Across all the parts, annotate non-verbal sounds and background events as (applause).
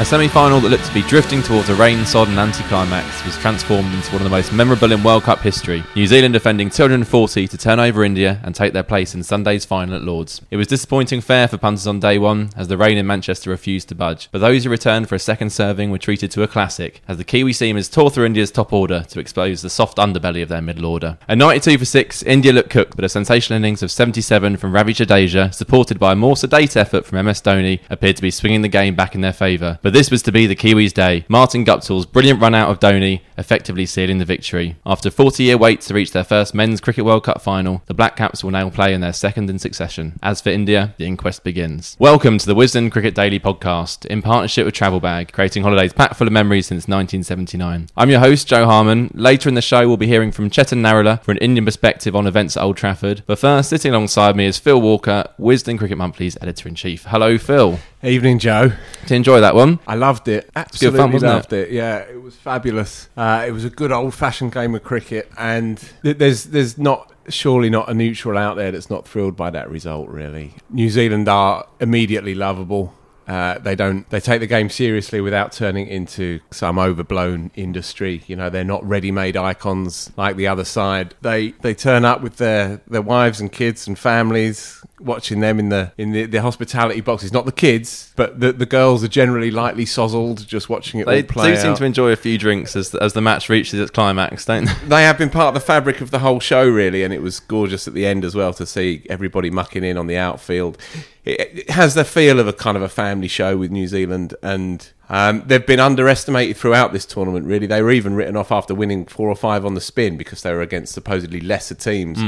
A semi final that looked to be drifting towards a rain sodden anticlimax was transformed into one of the most memorable in World Cup history. New Zealand defending 240 to turn over India and take their place in Sunday's final at Lords. It was disappointing fare for punters on day one as the rain in Manchester refused to budge, but those who returned for a second serving were treated to a classic as the Kiwi seamers tore through India's top order to expose the soft underbelly of their middle order. At 92 for 6, India looked cooked, but a sensational innings of 77 from Ravi Jadeja, supported by a more sedate effort from MS Dhoni, appeared to be swinging the game back in their favour. But this was to be the Kiwis' day. Martin Guptill's brilliant run out of Dhoni effectively sealing the victory. After a 40 year wait to reach their first Men's Cricket World Cup final, the Black Caps will now play in their second in succession. As for India, the inquest begins. Welcome to the Wisden Cricket Daily podcast, in partnership with Travelbag, creating holidays packed full of memories since 1979. I'm your host, Jo Harman. Later in the show, we'll be hearing from Chetan Narula for an Indian perspective on events at Old Trafford. But first, sitting alongside me is Phil Walker, Wisden Cricket Monthly's editor in chief. Hello, Phil. Evening, Joe. To enjoy that one. I loved it. Absolutely fun, wasn't it? loved it? Yeah, it was fabulous. Uh, it was a good old-fashioned game of cricket, and th- there's there's not surely not a neutral out there that's not thrilled by that result. Really, New Zealand are immediately lovable. Uh, they don't. They take the game seriously without turning into some overblown industry. You know, they're not ready-made icons like the other side. They they turn up with their their wives and kids and families, watching them in the in the, the hospitality boxes. Not the kids, but the the girls are generally lightly sozzled, just watching it They all play do seem out. to enjoy a few drinks as the, as the match reaches its climax, don't they? they have been part of the fabric of the whole show, really, and it was gorgeous at the end as well to see everybody mucking in on the outfield. It, it has the feel of a kind of a family show with New Zealand, and um, they've been underestimated throughout this tournament. Really, they were even written off after winning four or five on the spin because they were against supposedly lesser teams.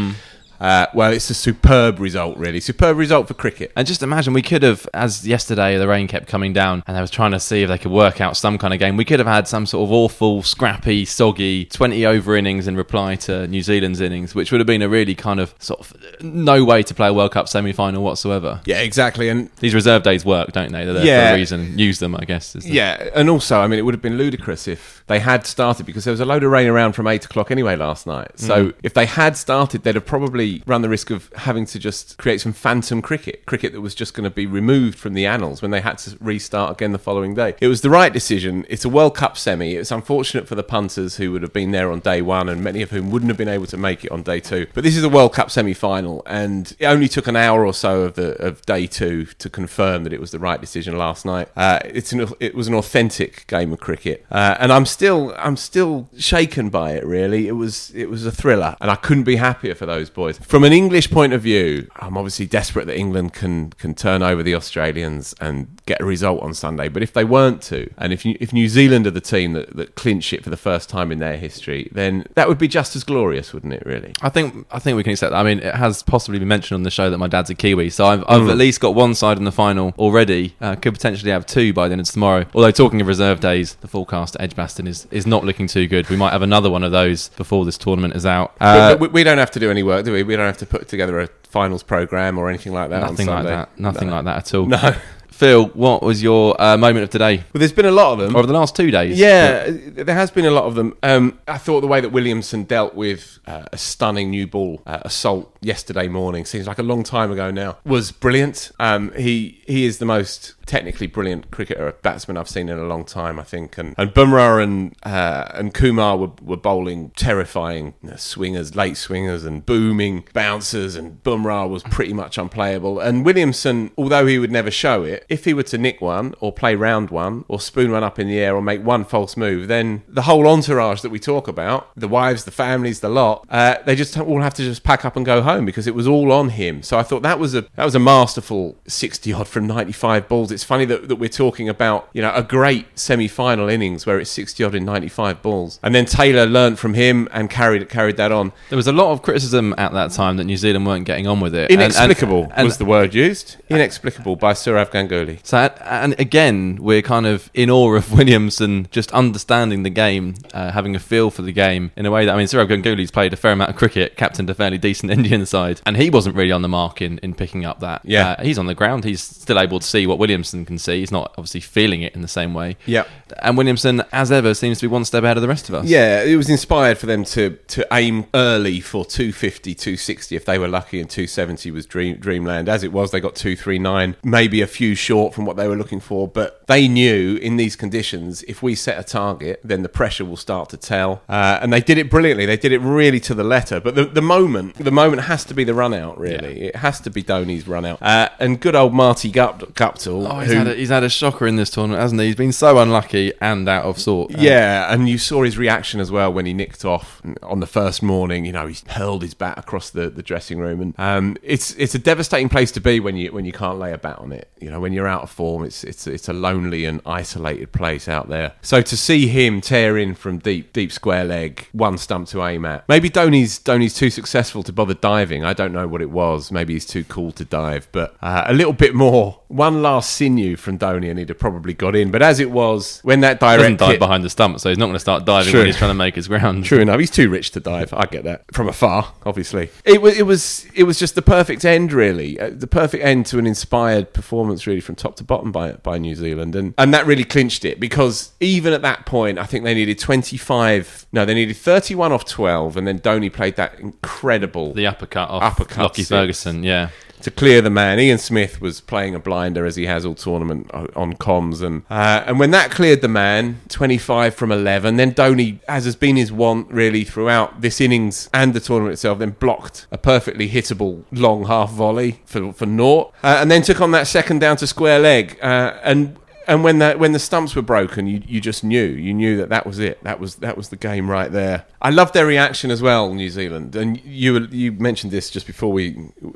Uh, well, it's a superb result, really. Superb result for cricket. And just imagine, we could have, as yesterday the rain kept coming down, and I was trying to see if they could work out some kind of game. We could have had some sort of awful, scrappy, soggy twenty over innings in reply to New Zealand's innings, which would have been a really kind of sort of no way to play a World Cup semi final whatsoever. Yeah, exactly. And These reserve days work, don't they? They're there for a reason. Use them, I guess. Yeah, and also, I mean, it would have been ludicrous if they had started because there was a load of rain around from eight o'clock anyway last night. So if they had started, they'd have probably run the risk of having to just create some phantom cricket, cricket that was just going to be removed from the annals when they had to restart again the following day. It was the right decision. It's a World Cup semi. It's unfortunate for the punters who would have been there on day one, and many of whom wouldn't have been able to make it on day two. But this is a World Cup semi final, and it only took an hour or so of the of day two to confirm that it was the right decision last night. Uh, it's an, it was an authentic game of cricket, uh, and I'm still I'm still shaken by it. Really, it was it was a thriller, and I couldn't be happier for those boys. From an English point of view, I'm obviously desperate that England can can turn over the Australians and get a result on Sunday. But if they weren't to, and if you, if New Zealand are the team that, that clinch it for the first time in their history, then that would be just as glorious, wouldn't it? Really? I think I think we can accept that. I mean, it has possibly been mentioned on the show that my dad's a Kiwi, so I've, I've at least got one side in the final already. Uh, could potentially have two by the end of tomorrow. Although talking of reserve days, the forecast at Edgbaston is, is not looking too good. We might have another one of those before this tournament is out. Uh, we, we don't have to do any work, do we? We don't have to put together a finals program or anything like that. on nothing like that. Nothing No. like that at all. No. (laughs) Phil, what was your uh, moment of today? Well, there's been a lot of them. Over the last two days? Yeah, there has been a lot of them. Um, I thought the way that Williamson dealt with uh, a stunning new ball uh, assault yesterday morning seems like a long time ago now was brilliant. Um, he he is the most technically brilliant cricketer batsman I've seen in a long time, I think. And and Bumrah and uh, and Kumar were, were bowling terrifying swingers, late swingers, and booming bouncers. And Bumrah was pretty much unplayable. And Williamson, although he would never show it, if he were to nick one or play round one or spoon one up in the air or make one false move, then the whole entourage that we talk about, the wives, the families, the lot, uh, they just all have to just pack up and go home because it was all on him. So I thought that was a that was a masterful sixty odd from ninety five balls. Funny that, that we're talking about you know a great semi final innings where it's sixty odd in ninety five balls, and then Taylor learnt from him and carried carried that on. There was a lot of criticism at that time that New Zealand weren't getting on with it. And- and- Inexplicable and- was the word used. Inexplicable by Sourav Ganguly. So, and again, we're kind of in awe of (laughs) Williamson just understanding the game, uh, having a feel for the game in a way that, I mean, Sourav Ganguly's played a fair amount of cricket, captained a fairly decent (laughs) Indian side, and he wasn't really on the mark in, in picking up that. Yeah. Uh, he's on the ground. He's still able to see what Williamson can see. He's not obviously feeling it in the same way. Yeah. And Williamson, as ever, seems to be one step ahead of the rest of us. Yeah, it was inspired for them to to aim early for 250, 260 if they were lucky, and 270 was dream, dreamland. As it was, they got 239, maybe a few short from what they were looking for, but they knew in these conditions, if we set a target, then the pressure will start to tell. Uh, and they did it brilliantly. They did it really to the letter. But the, the moment, the moment has to be the run out, really. It has to be Dhoni's run out. Uh, and good old Marty Gup- Guptill. Oh, he's, who- had a, he's had a shocker in this tournament, hasn't he? He's been so unlucky and out of sort. Yeah, and you saw his reaction as well when he nicked off on the first morning. You know, he hurled his bat across the, the dressing room, and um, it's it's a devastating place to be when you when you can't lay a bat on it. You know, when you're out of form, it's it's it's a lonely and isolated place out there. So to see him tear in from deep deep square leg, one stump to aim at. Maybe Donny's Dhoni's too successful to bother diving. I don't know what it was. Maybe he's too cool to dive, but uh, a little bit more. One last sinew from Dhoni, and he'd have probably got in. But as it was, when that direct doesn't dive hit- behind the stump, so he's not going to start diving True. when he's trying to make his ground. True enough, he's too rich to dive. I get that from afar, obviously. It was, it was, it was just the perfect end, really, uh, the perfect end to an inspired performance, really, from top to bottom by by New Zealand, and and that really clinched it because even at that point, I think they needed twenty five. No, they needed thirty one off twelve, and then Dhoni played that incredible The uppercut off Uppercut Lockie. Ferguson, yeah. To clear the man. Ian Smith was playing a blinder as he has all tournament on comms, and uh, and when that cleared the man, twenty five from eleven, then Dhoni, as has been his want really throughout this innings and the tournament itself, then blocked a perfectly hittable long half volley for for naught, uh, and then took on that second down to square leg, uh, and. And when that when the stumps were broken, you, you just knew you knew that that was it. That was that was the game right there. I loved their reaction as well, New Zealand. And you you mentioned this just before we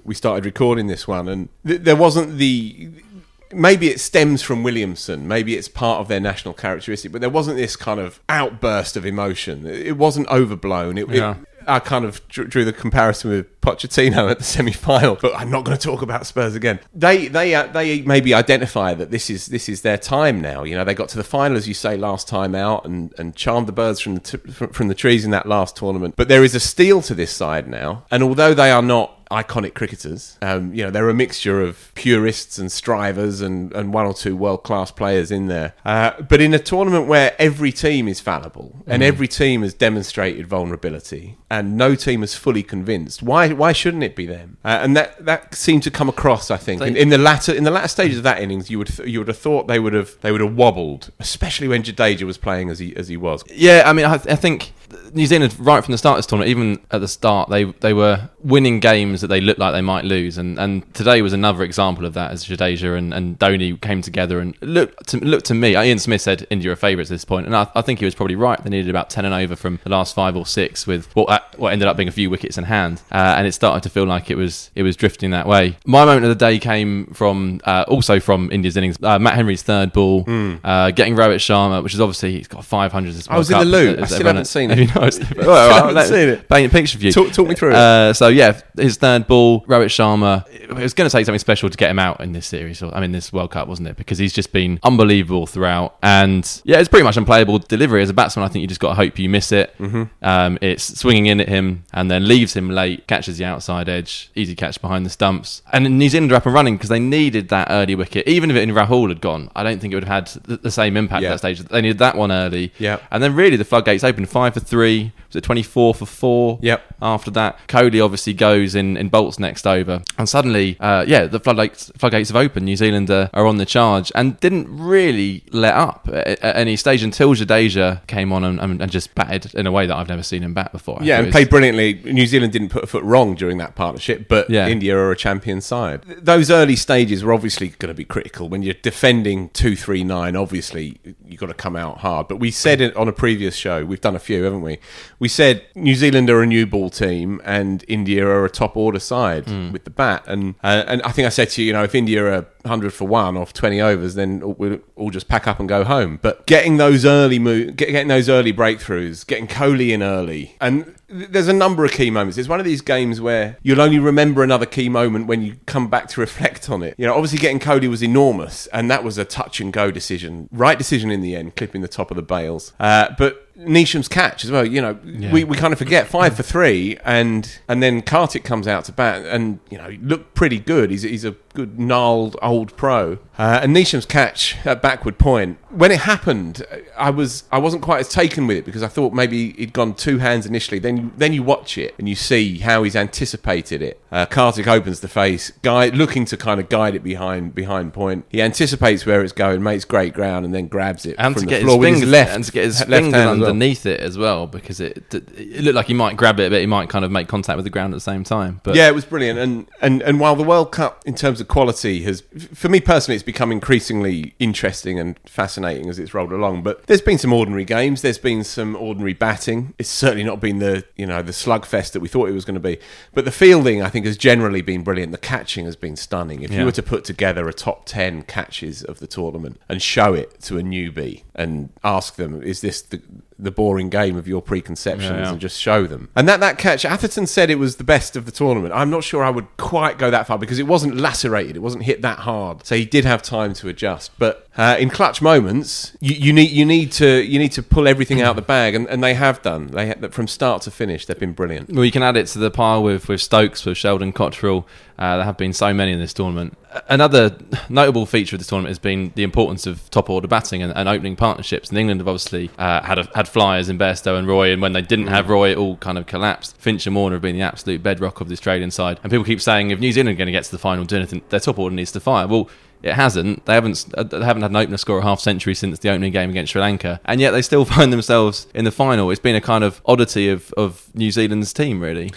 we started recording this one, and th- there wasn't the maybe it stems from Williamson, maybe it's part of their national characteristic, but there wasn't this kind of outburst of emotion. It wasn't overblown. It, it- Yeah. I kind of drew, the comparison with Pochettino at the semi-final, but I'm not going to talk about Spurs again. They they uh, they maybe identify that this is this is their time now. You know, they got to the final as you say last time out and and charmed the birds from the t- from the trees in that last tournament. But there is a steel to this side now, and although they are not iconic cricketers. Um, you know, they're a mixture of purists and strivers and, and one or two world class players in there. Uh, but in a tournament where every team is fallible and every team has demonstrated vulnerability and no team is fully convinced, why why shouldn't it be them? Uh, and that, that seemed to come across, I think, in, in the latter in the latter stages of that innings. You would th- you would have thought they would have they would have wobbled, especially when Jadeja was playing as he as he was. Yeah, I mean, I, I think New Zealand, right from the start of this tournament, even at the start, they they were winning games that they looked like they might lose, and, and today was another example of that as Jadeja and, and Dhoni came together and looked to, looked to me. Ian Smith said India are favourites at this point, and I, I think he was probably right. They needed about ten and over from the last five or six, with what uh, what ended up being a few wickets in hand, uh, and it started to feel like it was it was drifting that way. My moment of the day came from uh, also from India's innings. Uh, Matt Henry's third ball, uh, getting Rohit Sharma, which is obviously he's got 500. Hmm. I was in the loop. I As still haven't seen Have you noticed? Still haven't let- seen it. Paint a picture for you. Talk- talk me through it. Uh, so yeah, his third ball, Rohit Sharma. It was going to take something special to get him out in this series. Or, I mean, this World Cup, wasn't it? Because he's just been unbelievable throughout, and yeah, it's pretty much unplayable delivery as a batsman. I think you just got to hope you miss it. Mm-hmm. Um, it's swinging in at him and then leaves him late, catches the outside edge, easy catch behind the stumps, and New Zealand are up and running because they needed that early wicket. Even if it in Rahul had gone, I don't think it would have had the, the same impact Yeah. at that stage. They needed that one early. Yeah. And then really the floodgates opened five for three. Was it 24 for four? Yep. After that, Kohli obviously goes in, in bolts next over. And suddenly, uh, yeah, the floodgates, floodgates have opened. New Zealand are, are on the charge and didn't really let up at, at any stage until Jadeja came on and, and, and just batted in a way that I've never seen him bat before. Yeah, and played brilliantly. New Zealand didn't put a foot wrong during that partnership, but Yeah. India are a champion side. Those early stages were obviously going to be critical. When you're defending 2 3 9, obviously you've got to come out hard. But we said it on a previous show, we've done a few, haven't we? We said New Zealand are a new ball team and India are a top order side with the bat. And, uh, and I think I said to you, you know, if India are 100 for one off 20 overs, then we'll all just pack up and go home. But getting those early move, getting those early breakthroughs, getting Kohli in early, and there's a number of key moments. It's one of these games where you'll only remember another key moment when you come back to reflect on it. You know, obviously getting Kohli was enormous, and that was a touch and go decision, right decision in the end, clipping the top of the bails. Uh, but Neesham's catch as well. You know, we, we kind of forget five for three, and and then Karthik comes out to bat, and you know, looked pretty good. He's he's a good gnarled old pro. Uh, and Neesham's catch at backward point when it happened, I was I wasn't quite as taken with it because I thought maybe he'd gone two hands initially. Then you, then you watch it and you see how he's anticipated it. Uh, Karthik opens the face, guy looking to kind of guide it behind behind point. He anticipates where it's going, makes great ground, and then grabs it and from the floor his with his left and to get his left fingers hand as well. underneath it as well because it it looked like he might grab it but he might kind of make contact with the ground at the same time but yeah, it was brilliant. And, and and while the World Cup, in terms of quality, has for me personally, it's become increasingly interesting and fascinating as it's rolled along. But there's been some ordinary games. There's been some ordinary batting. It's certainly not been the you know the slugfest that we thought it was going to be. But the fielding, I think, has generally been brilliant. The catching has been stunning. If Yeah. you were to put together a top ten catches of the tournament and show it to a newbie and ask them, is this the the boring game of your preconceptions Yeah, yeah. and just show them. And that, that catch, Atherton said it was the best of the tournament. I'm not sure I would quite go that far because it wasn't lacerated, it wasn't hit that hard. So he did have time to adjust. But uh, in clutch moments, you, you need you need to you need to pull everything out of the bag, and, and they have done. They from start to finish, they've been brilliant. Well, you can add it to the pile with, with Stokes, with Sheldon Cottrell. Uh, there have been so many in this tournament. Another notable feature of this tournament has been the importance of top order batting and, and opening partnerships. And England have obviously uh, had a, had flyers in Bairstow and Roy, and when they didn't have Roy, it all kind of collapsed. Finch and Warner have been the absolute bedrock of the Australian side. And people keep saying if New Zealand are going to get to the final, do anything, their top order needs to fire. Well, it hasn't. They haven't. uh, They haven't had an opener score a half century since the opening game against Sri Lanka, and yet they still (laughs) find themselves in the final. It's been a kind of oddity of, of New Zealand's team, really.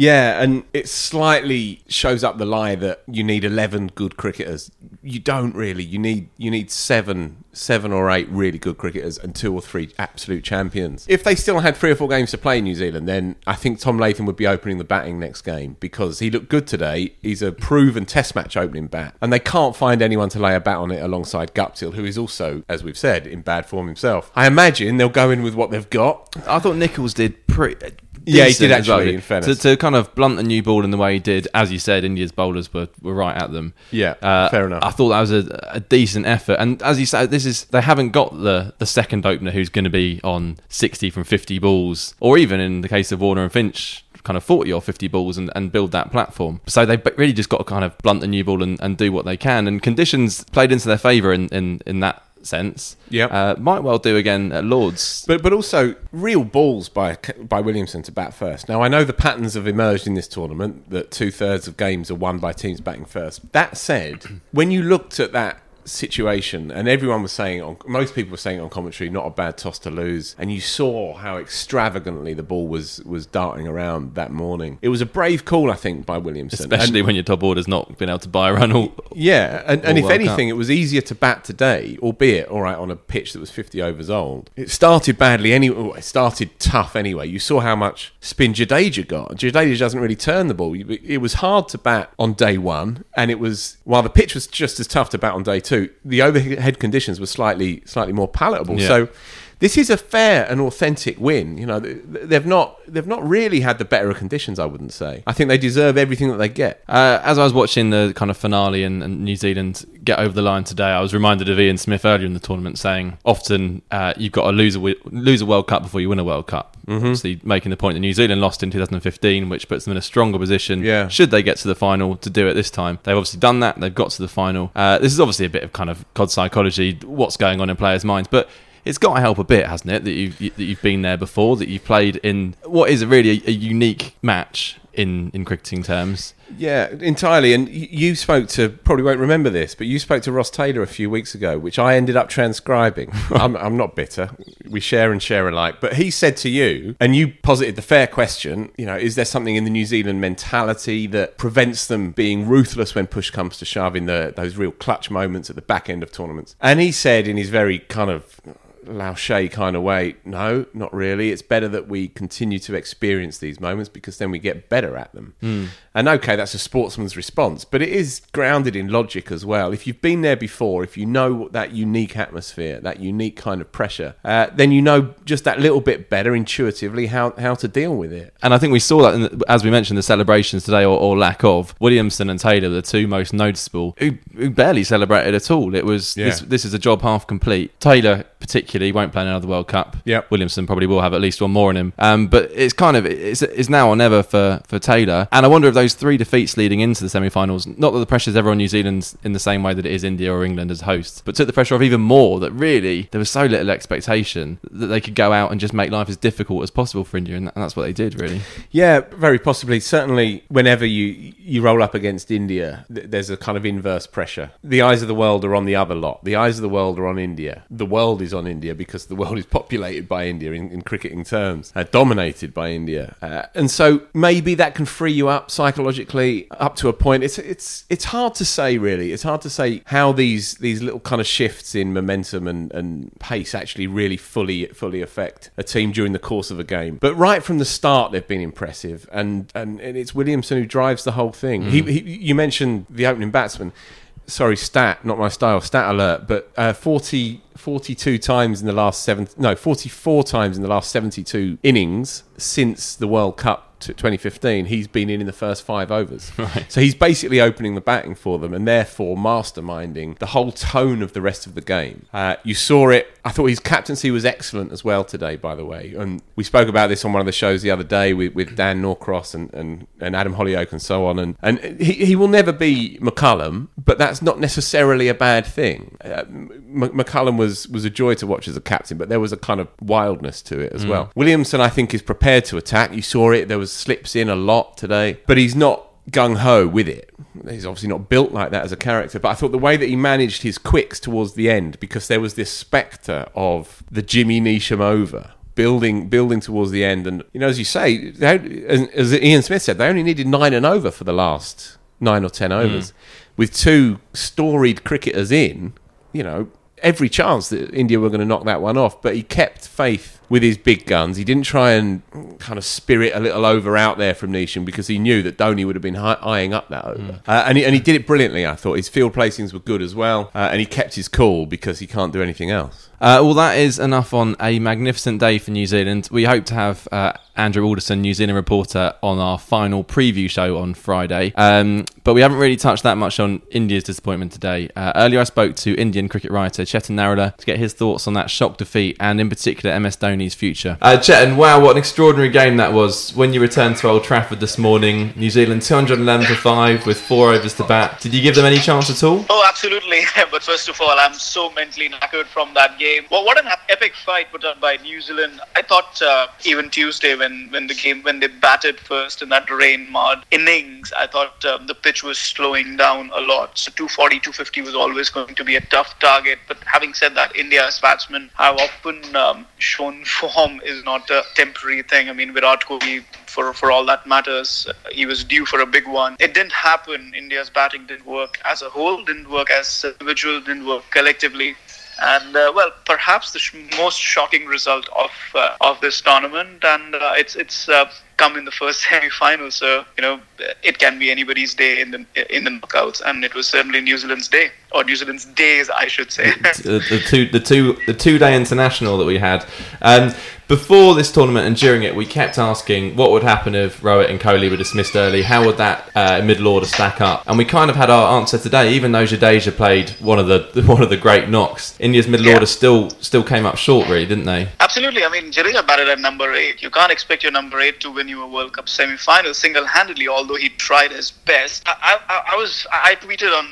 Yeah, and it slightly shows up the lie that you need eleven good cricketers. You don't really. You need you need seven, seven or eight really good cricketers and two or three absolute champions. If they still had three or four games to play in New Zealand, then I think Tom Latham would be opening the batting next game because he looked good today. He's a proven Test match opening bat, and they can't find anyone to lay a bat on it alongside Guptill, who is also, as we've said, in bad form himself. I imagine they'll go in with what they've got. I thought Nichols did pretty. Yeah, he did well. actually, fairness. To, to kind of blunt the new ball in the way he did, as you said, India's bowlers were, were right at them. Yeah, Uh, fair enough. I thought that was a, a decent effort, and as you said, this is they haven't got the the second opener who's going to be on sixty from fifty balls, or even in the case of Warner and Finch. Kind of 40 or 50 balls and, and build that platform. So they've really just got to kind of blunt the new ball and, and do what they can. And conditions played into their favour in, in, in that sense. Yeah, Uh, might well do again at Lords. But but also real balls by by Williamson to bat first. Now I know the patterns have emerged in this tournament that two thirds of games are won by teams batting first. That said, (clears throat) when you looked at that situation, and everyone was saying, on, most people were saying on commentary, not a bad toss to lose. And you saw how extravagantly the ball was was darting around that morning. It was a brave call, I think, by Williamson, Especially And- when your top order's not been able to buy a run all. yeah, and, and if World anything, Cup. it was easier to bat today, albeit all right on a pitch that was 50 overs old. It started badly anyway. Oh, it started tough anyway. You saw how much spin Jadeja got. Jadeja doesn't really turn the ball. It was hard to bat on day one, and it was while the pitch was just as tough to bat on day two. The overhead conditions were slightly slightly more palatable. Yeah. So. This is a fair and authentic win. You know, they've not they've not really had the better of conditions. I wouldn't say. I think they deserve everything that they get. Uh, as I was watching the kind of finale and, and New Zealand get over the line today, I was reminded of Ian Smith earlier in the tournament saying often uh, you've got to lose a, lose a World Cup before you win a World Cup. Mm-hmm. Obviously, making the point that New Zealand lost in 2015, which puts them in a stronger position. Yeah. Should they get to the final to do it this time? They've obviously done that. They've got to the final. Uh, this is obviously a bit of kind of COD psychology, what's going on in players' minds, but. It's got to help a bit, hasn't it? That you've that you've been there before, that you've played in what is really a, a unique match in in cricketing terms. Yeah, entirely. And you spoke to, probably won't remember this, but you spoke to Ross Taylor a few weeks ago, which I ended up transcribing. (laughs) I'm, I'm not bitter. We share and share alike. But he said to you, and you posited the fair question, you know, is there something in the New Zealand mentality that prevents them being ruthless when push comes to shove in the, those real clutch moments at the back end of tournaments? And he said in his very kind of Laoche kind of way. No, not really. It's better that we continue to experience these moments because then we get better at them. And okay, that's a sportsman's response, but it is grounded in logic as well. If you've been there before, if you know that unique atmosphere, that unique kind of pressure, uh, then you know just that little bit better intuitively how, how to deal with it. And I think we saw that, in the, as we mentioned, the celebrations today, or, or lack of. Williamson and Taylor, the two most noticeable, who, who barely celebrated at all. It was Yeah. this, this is a job half complete. Taylor, particularly, won't play in another World Cup. Yep. Williamson probably will have at least one more in him. Um, but it's kind of it's, it's now or never for, for Taylor. And I wonder if those three defeats leading into the semi-finals, not that the pressure's ever on New Zealand in the same way that it is India or England as hosts, but took the pressure off even more. That really there was so little expectation that they could go out and just make life as difficult as possible for India, and, that, and that's what they did really. Yeah, very possibly. Certainly, whenever you you roll up against India, th- there's a kind of inverse pressure. The eyes of the world are on the other lot. The eyes of the world are on India. The world is on India because the world is populated by India in, in cricketing terms, uh, dominated by India, uh, and so maybe that can free you up psychologically up to a point. It's it's it's hard to say really. It's hard to say how these these little kind of shifts in momentum and, and pace actually really fully fully affect a team during the course of a game. But right from the start, they've been impressive, and and, and it's Williamson who drives the whole thing. He, he, you mentioned the opening batsman. Sorry, stat, not my style, stat alert, but uh, 40, 42 times in the last seven, no, 44 times in the last 72 innings since the World Cup to 2015, he's been in in the first five overs. (laughs) So he's basically opening the batting for them and therefore masterminding the whole tone of the rest of the game. Uh, you saw it. I thought his captaincy was excellent as well today, by the way. And we spoke about this on one of the shows the other day with, with Dan Norcross and, and, and Adam Hollioake and so on. And, and he, he will never be McCullum, but that's not necessarily a bad thing. Uh, McCullum was, was a joy to watch as a captain, but there was a kind of wildness to it as well. Williamson, I think, is prepared to attack. You saw it. There was slips in a lot today, but he's not gung ho with it. He's obviously not built like that as a character, but I thought the way that he managed his quicks towards the end, because there was this spectre of the Jimmy Neesham over. Building, building towards the end, and you know, as you say, they, as, as Ian Smith said, they only needed nine and over for the last nine or ten overs. Hmm. With two storied cricketers in, you know, every chance that India were going to knock that one off. But he kept faith with his big guns. He didn't try and kind of spirit a little over out there from Neesham because he knew that Dhoni would have been hi- eyeing up that over. Uh, and, he, and he did it brilliantly, I thought. His field placings were good as well. Uh, and he kept his cool because he can't do anything else. Uh, well, that is enough on a magnificent day for New Zealand. We hope to have uh, Andrew Alderson, New Zealand reporter, on our final preview show on Friday. Um, but we haven't really touched that much on India's disappointment today. Uh, earlier, I spoke to Indian cricket writer Chetan Narula to get his thoughts on that shock defeat and, in particular, MS Dhoni Dhoni's future. Uh, Chetan, wow, what an extraordinary game that was. When you returned to Old Trafford this morning, New Zealand 211 for 5 with four overs to bat. Did you give them any chance at all? Oh, absolutely. (laughs) but first of all, I'm so mentally knackered from that game. Well, what an epic fight put on by New Zealand. I thought uh, even Tuesday when, when the game, when they batted first in that rain mud innings, I thought um, the pitch was slowing down a lot. So 240, 250 was always going to be a tough target. But having said that, India's batsmen have often um, shown (laughs) form is not a temporary thing. I mean, Virat Kohli, for, for all that matters, uh, he was due for a big one. It didn't happen. India's batting didn't work as a whole, didn't work as individual, didn't work collectively. And uh, well, perhaps the sh- most shocking result of uh, of this tournament, and uh, it's it's uh, come in the first (laughs) semi-final. So you know, it can be anybody's day in the in the knockouts, and it was certainly New Zealand's day or New Zealand's days, I should say. the, the two the two the two day international that we had. Um, before this tournament and during it, we kept asking what would happen if Rohit and Kohli were dismissed early. How would that uh, middle order stack up? And we kind of had our answer today. Even though Jadeja played one of the (laughs) one of the great knocks, India's middle Yeah. order still still came up short, really, didn't they? Absolutely. I mean, Jadeja batted at number eight. You can't expect your number eight to win you a World Cup semi-final single-handedly. Although he tried his best. I, I, I was I tweeted on,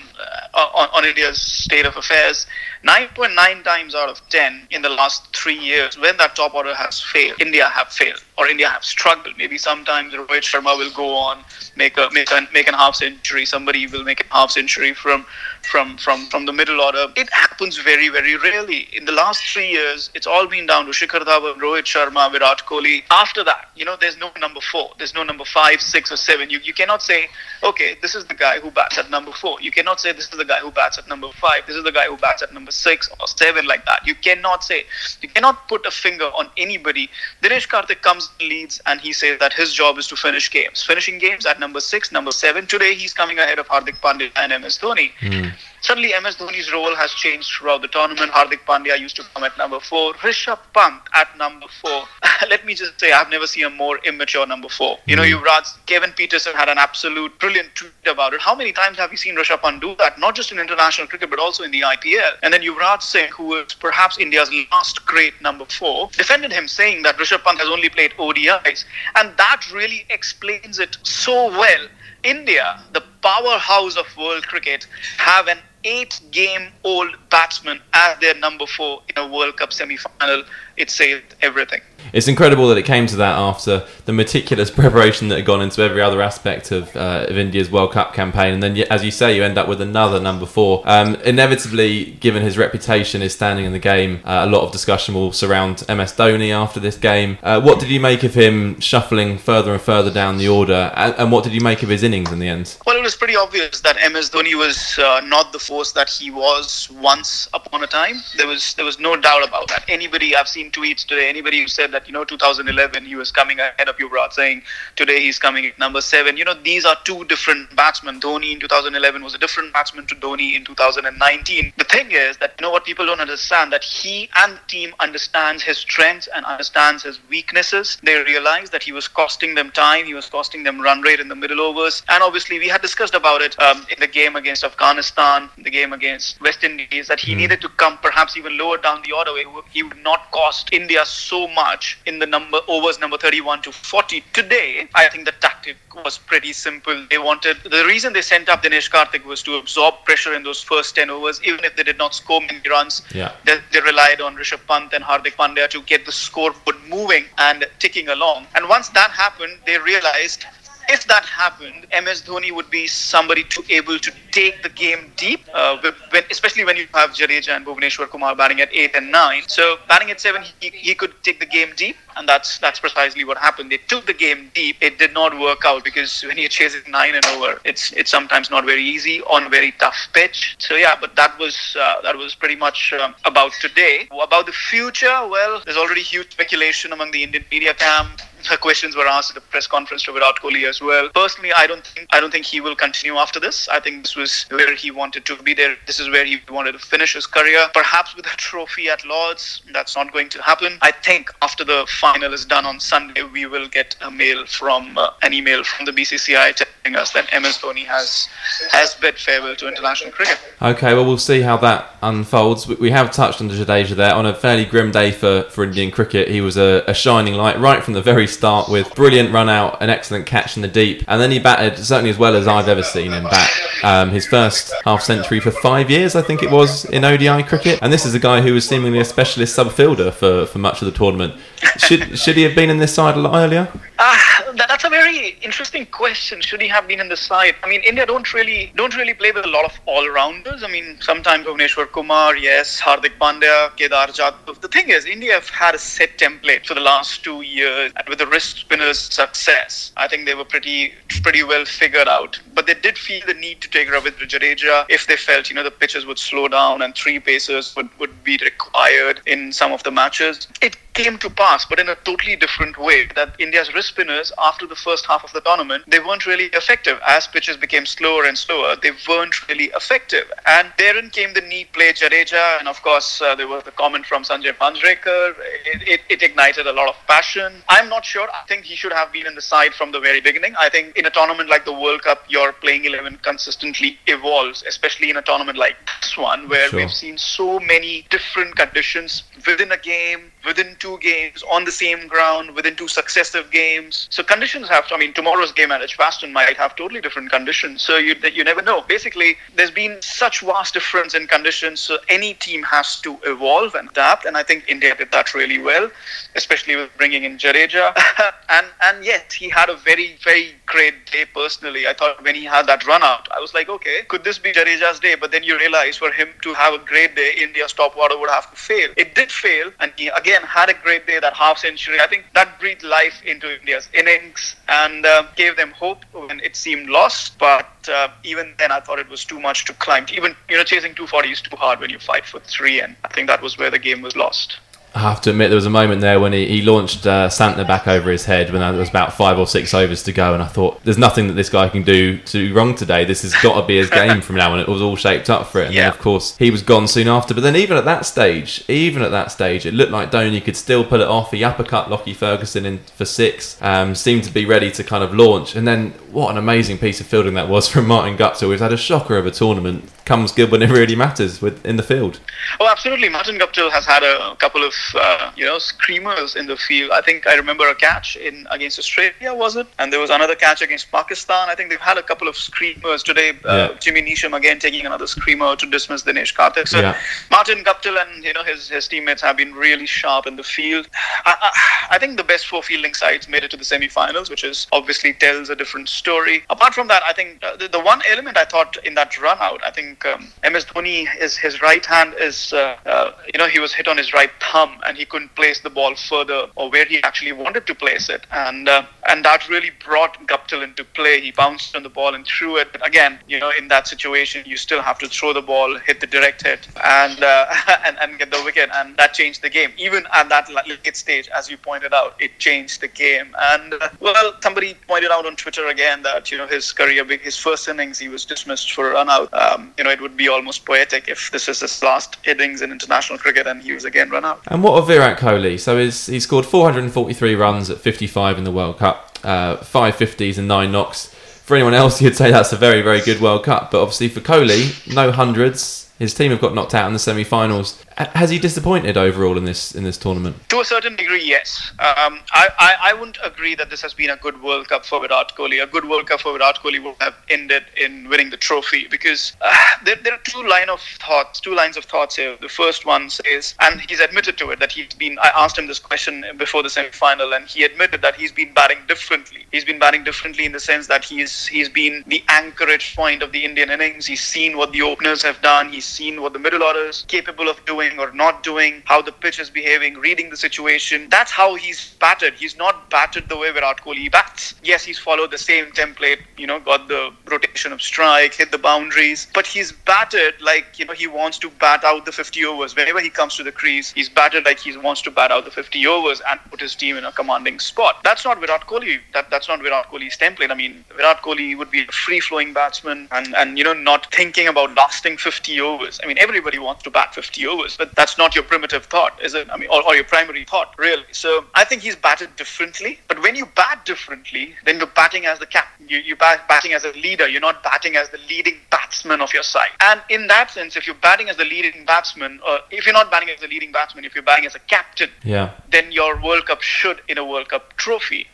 uh, on on India's state of affairs. 9.9 times out of 10 in the last three years, when that top order has failed, India have failed or India have struggled. Maybe sometimes Rohit Sharma will go on, make a make make an half century. Somebody will make a half century from from from from the middle order. It happens very very rarely. In the last three years, it's all been down to Shikhar Dhawan, Rohit Sharma, Virat Kohli. After that, you know, there's no number four. There's no number five, six, or seven. You you cannot say, okay, this is the guy who bats at number four. You cannot say this is the guy who bats at number five. This is the guy who bats at number six or seven like that. You cannot say. You cannot put a finger on anybody. Dinesh Karthik comes leads and he says that his job is to finish games. Finishing games at number six, number seven. Today he's coming ahead of Hardik Pandya and MS Dhoni. Hmm. Suddenly, MS Dhoni's role has changed throughout the tournament. Hardik Pandya used to come at number four. Rishabh Pant at number four. (laughs) Let me just say, I've never seen a more immature number four. You know, hmm. Yuvraj, Kevin Pietersen had an absolute brilliant tweet about it. How many times have we seen Rishabh Pant do that? Not just in international cricket, but also in the IPL. And then Yuvraj Singh, who was perhaps India's last great number four, defended him, saying that Rishabh Pant has only played ODIs. And that really explains it so well. India, the powerhouse of world cricket, have an eight game old batsman as their number four in a World Cup semi final. It saved everything. It's incredible that it came to that after the meticulous (laughs) preparation that had gone into every other aspect of, uh, of India's World Cup campaign, and then, as you say, you end up with another number four. Um, inevitably, given his reputation, his standing in the game, uh, a lot of discussion will surround MS Dhoni after this game. Uh, what did you make of him shuffling further and further down the order, and, and what did you make of his innings in the end? Well, it was pretty obvious that MS Dhoni was uh, not the force that he was once upon a time. There was there was no doubt about that. Anybody I've seen tweets today, anybody who said that you know 2011 he was coming ahead of Yuvraj, saying today he's coming at number seven. You know these are two different batsmen. Dhoni in 2011 was a different batsman to Dhoni in 2019. The thing is that you know what people don't understand that he and the team understands his strengths and understands his weaknesses. They realize that he was costing them time, he was costing them run rate in the middle overs, and obviously we had discussed about it um, in the game against Afghanistan, the game against West Indies, that he needed to come perhaps even lower down the order. He would not cost India so much in the number overs number 31 to 40. Today, I think the tactic was pretty simple. They wanted the reason they sent up Dinesh Karthik was to absorb pressure in those first 10 overs, even if they did not score many runs. Yeah. They, they relied on Rishabh Pant and Hardik Pandya to get the scoreboard moving and ticking along. And once that happened, they realized if that happened, MS Dhoni would be somebody to able to take the game deep, uh, when, especially when you have Jadeja and Bhuvneshwar Kumar batting at eight and nine. So batting at seven, he, he could take the game deep, and that's that's precisely what happened. They took the game deep. It did not work out because when you're chasing nine and over, it's it's sometimes not very easy on a very tough pitch. So yeah, but that was uh, that was pretty much um, about today. About the future, well, there's already huge speculation among the Indian media camp questions were asked at the press conference to Virat Kohli as well. Personally, I don't think I don't think he will continue after this. I think this was where he wanted to be there. This is where he wanted to finish his career. Perhaps with a trophy at Lords, that's not going to happen. I think after the final is done on Sunday, we will get a mail from uh, an email from the BCCI telling us that MS Dhoni has has bid farewell to international cricket. Okay, well, we'll see how that unfolds. We- have touched on the Jadeja there. On a fairly grim day for, for Indian cricket, he was a, a shining light right from the very start with brilliant run out, an excellent catch in the deep, and then he batted certainly as well as I've ever seen him bat. Um, his first half century for five years, I think it was, in ODI cricket. And this is a guy who was seemingly a specialist subfielder for, for much of the tournament. Should, should he have been in this side a lot earlier? Ah, that's a very interesting question. Should he have been in the side? I mean, India don't really don't really play with a lot of all-rounders. I mean, sometimes Bhuvneshwar Kumar, yes, Hardik Pandya, Kedar Jadhav. The thing is, India have had a set template for the last two years, and with the wrist spinners' success, I think they were pretty pretty well figured out. But they did feel the need to take Ravindra Jadeja if they felt you know the pitches would slow down and three pacers would, would be required in some of the matches. It came to pass, but in a totally different way. That India's wrist spinners, after the first half of the tournament, they weren't really effective. As pitches became slower and slower, they weren't really effective. And therein came the need play Jadeja, and of course uh, there was the comment from Sanjay Manjrekar. It, it, it ignited a lot of passion. I'm not sure. I think he should have been in the side from the very beginning. I think in a tournament like the World Cup, your playing 11 consistently evolves, especially in a tournament like this one, where Sure. we've seen so many different conditions within a game, within two games, on the same ground, within two successive games. So conditions have. To, I mean, tomorrow's game at Edgbaston might have totally different conditions. So you you never know. Basically, there's been such vast difference in conditions. So any team has to evolve and adapt, and I think India did that really well, especially with bringing in Jadeja. (laughs) and and yet he had a very very great day personally. I thought when he had that run out, I was like, okay, could this be Jadeja's day? But then you realize for him to have a great day, India's top order would have to fail. It did fail, and he again had a great day. That half century, I think that breathed life into India's innings and uh, gave them hope when it seemed lost. But uh, even then, I thought it was too much to climb. Even you know, chasing 240 is too hard when you fight for three, and I think that was where the game was lost. I have to admit, there was a moment there when he, he launched uh, Santner back over his head when there was about five or six overs to go, and I thought, there's nothing that this guy can do to wrong today. This has got to be his game from now on. It was all shaped up for it. And then, Yeah. of course, he was gone soon after. But then, even at that stage, even at that stage, it looked like Dhoni could still pull it off. He uppercut Lockie Ferguson in for six, um, seemed to be ready to kind of launch. And then, what an amazing piece of fielding that was (laughs) from Martin Guptill, who's had a shocker of a tournament. Comes good when it really matters with in the field. Oh, absolutely. Martin Guptill has had a couple of, uh, you know, screamers in the field. I think I remember a catch in against Australia, was it? And there was another catch against Pakistan. I think they've had a couple of screamers today. Uh, Yeah. Jimmy Neesham again taking another screamer to dismiss Dinesh Karthik. So Yeah. Martin Guptill and you know his his teammates have been really sharp in the field. I, I, I think the best four fielding sides made it to the semi-finals, which is obviously tells a different story. Apart from that, I think uh, the, the one element I thought in that run out, I think um, MS Dhoni is his right hand is uh, uh, you know he was hit on his right thumb and he couldn't place the ball further or where he actually wanted to place it, and uh, and that really brought Guptill into play. He bounced on the ball and threw it. But again, you know, in that situation, you still have to throw the ball, hit the direct hit, and uh, (laughs) and, and get the wicket, and that changed the game. Even at that late stage, as you pointed out, it changed the game. And well, somebody pointed out on Twitter again that you know his career, his first innings, he was dismissed for a run out. Um, you know, it would be almost poetic if this is his last innings in international cricket and he was again run out. And what of Virat Kohli? So he scored 443 runs at 55 in the World Cup, uh, five 50s and nine knocks. For anyone else, you'd say that's a very, very good World Cup. But obviously for Kohli, no hundreds. His team have got knocked out in the semi-finals. Has he disappointed overall in this in this tournament? To a certain degree, yes. Um, I, I, I wouldn't agree that this has been a good World Cup for Virat Kohli. A good World Cup for Virat Kohli would have ended in winning the trophy because uh, there, there are two line of thoughts, two lines of thoughts here. The first one says, and he's admitted to it that he's been. I asked him this question before the semi-final, and he admitted that he's been batting differently. He's been batting differently in the sense that he's he's been the anchorage point of the Indian innings. He's seen what the openers have done. He's seen what the middle order is capable of doing. Doing or not doing, how the pitch is behaving, reading the situation. That's how he's batted. He's not batted the way Virat Kohli bats. Yes, he's followed the same template, you know, got the rotation of strike, hit the boundaries, but he's batted like, you know, he wants to bat out the 50 overs. Whenever he comes to the crease, he's batted like he wants to bat out the 50 overs and put his team in a commanding spot. That's not Virat Kohli. That, that's not Virat Kohli's template. I mean, Virat Kohli would be a free-flowing batsman and, and, you know, not thinking about lasting 50 overs. I mean, everybody wants to bat 50 overs, but that's not your primitive thought, is it? I mean, or, or your primary thought, really. So I think he's batted differently. But when you bat differently, then you're batting as the captain. You, you're bat, batting as a leader. You're not batting as the leading batsman of your side. And in that sense, if you're batting as the leading batsman, or if you're not batting as the leading batsman, if you're batting as a captain, Yeah. then your World Cup should in a World Cup trophy.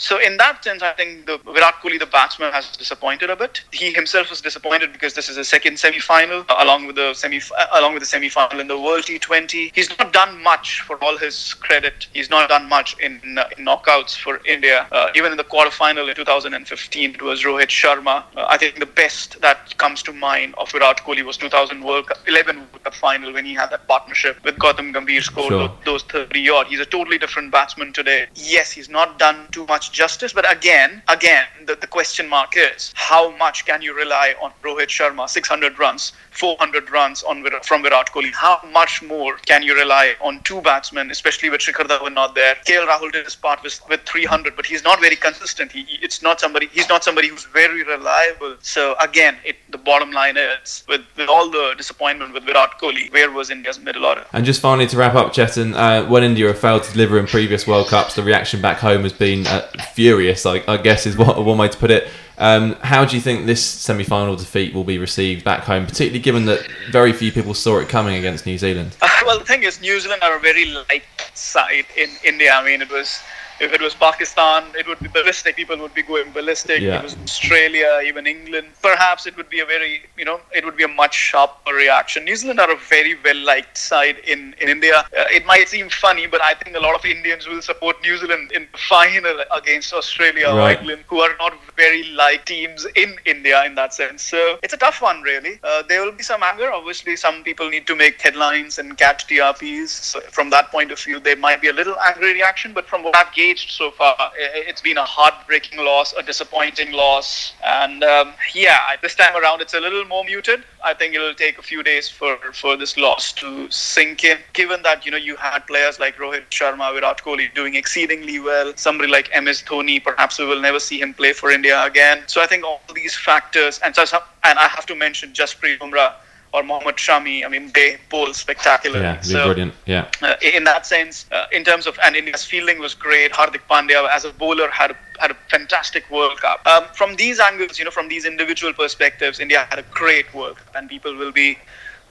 So in that sense, I think the Virat Kohli, the batsman, has disappointed a bit. He himself was disappointed because this is his second semi-final, uh, along with the semi, uh, along with the semi-final in the World T20. He's not done much, for all his credit. He's not done much in, uh, in knockouts for India. Uh, even in the quarterfinal in 2015, it was Rohit Sharma. Uh, I think the best that comes to mind of Virat Kohli was 2000 World Cup, 11 World Cup final when he had that partnership with Gautam Gambhir, scored Sure. those 30 odd. He's a totally different batsman today. Yes, he's not done too much justice, but again, again, the, the question mark is how much can you rely on Rohit Sharma, 600 runs, 400 runs on from Virat Kohli? How much more can you rely on two batsmen, especially with Shikhar Dhawan not there? KL Rahul did his part with, with 300, but he's not very consistent. He, it's not somebody. He's not somebody who's very reliable. So again, it, the bottom line is with, with all the disappointment with Virat Kohli, where was India's middle order? And just finally to wrap up, Chetan, uh, when India failed to deliver in previous World Cups, the reaction back home has been uh, furious. I, I guess is what, one way to put it. Um, how do you think this semi-final defeat will be received back home, particularly given that very few people saw it coming against New Zealand? (laughs) well, the thing is, New Zealand are a very light side in India. I mean, it was if it was Pakistan, it would be ballistic. People would be going ballistic. Yeah. It was Australia, even England. Perhaps it would be a very, you know, it would be a much sharper reaction. New Zealand are a very well liked side in in India. Uh, it might seem funny, but I think a lot of Indians will support New Zealand in the final against Australia or England, who are not very liked teams in India in that sense. So it's a tough one, really. Uh, there will be some anger. Obviously, some people need to make headlines and catch TRPs. So from that point of view, there might be a little angry reaction. But from what I've so far, it's been a heartbreaking loss, a disappointing loss. And um, yeah, this time around, it's a little more muted. I think it'll take a few days for, for this loss to sink in. Given that, you know, you had players like Rohit Sharma, Virat Kohli doing exceedingly well, somebody like MS Dhoni, perhaps we will never see him play for India again. So I think all these factors, and so and I have to mention Jasprit Bumrah or Mohammad Shami. I mean, they bowl spectacularly. Yeah, So- brilliant. Yeah. uh, in that sense, uh, in terms of and India's fielding was great. Hardik Pandya as a bowler had a, had a fantastic World Cup. Um, from these angles, you know, from these individual perspectives, India had a great World Cup, and people will be,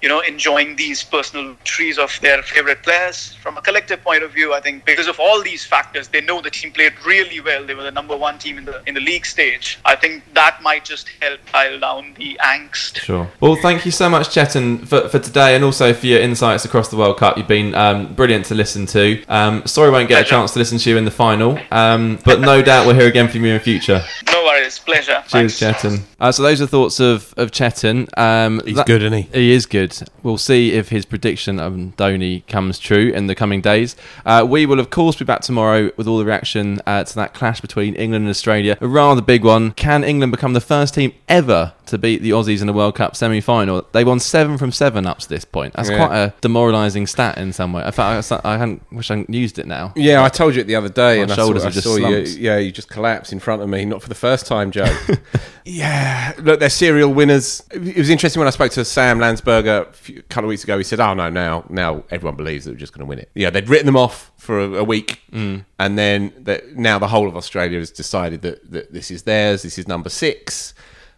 you know, enjoying these personal trees of their favorite players. From a collective point of view, I think because of all these factors, they know the team played really well. They were the number one team in the in the league stage. I think that might just help dial down the angst. Sure. Well, thank you so much, Chetan, for, for today and also for your insights across the World Cup. You've been um, brilliant to listen to. Um, sorry, I won't get a chance to listen to you in the final, um, but no doubt we'll hear again from you in the future. No worries, pleasure. Cheers, Thanks. Chetan. Uh, so those are thoughts of of Chetan. Um, He's that- good, isn't he? He is good. We'll see if his prediction of Dhoni comes true in the coming days. Uh, we will, of course, be back tomorrow with all the reaction uh, to that clash between England and Australia. A rather big one. Can England become the first team ever to beat the Aussies in the World Cup semi final? They won seven from seven up to this point. That's Yeah. quite a demoralising stat in some way. I, fact, I, I hadn't, wish I hadn't used it now. Yeah, I told you it the other day, My and I saw, I saw you. Yeah, you just collapsed in front of me. Not for the first time, Jo. (laughs) yeah, look, they're serial winners. It was interesting when I spoke to Sam Landsberger a, few, a couple of weeks ago. He said, "Oh no, now now everyone believes that we're just going to win it." Yeah, they'd written them off for a, a week, Mm. and then that now the whole of Australia has decided that, that this is theirs. This is number six.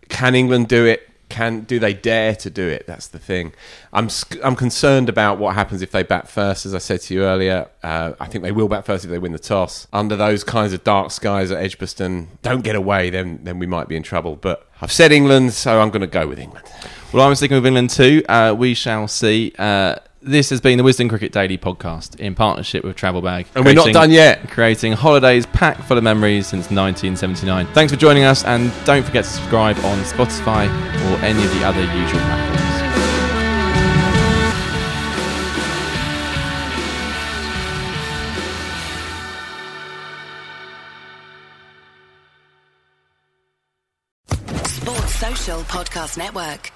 Can England do it? Can do they dare to do it? That's the thing. I'm I'm concerned about what happens if they bat first. As I said to you earlier, uh, I think they will bat first if they win the toss. Under those kinds of dark skies at Edgbaston, don't get away, then then we might be in trouble. But I've said England, so I'm going to go with England. Well, I'm sticking with England too. Uh, we shall see. Uh, this has been the Wisden Cricket Daily podcast in partnership with Travelbag. And we're not done yet. Creating holidays packed full of memories since 1979. Thanks for joining us and don't forget to subscribe on Spotify or any of the other usual platforms. Podcast Network.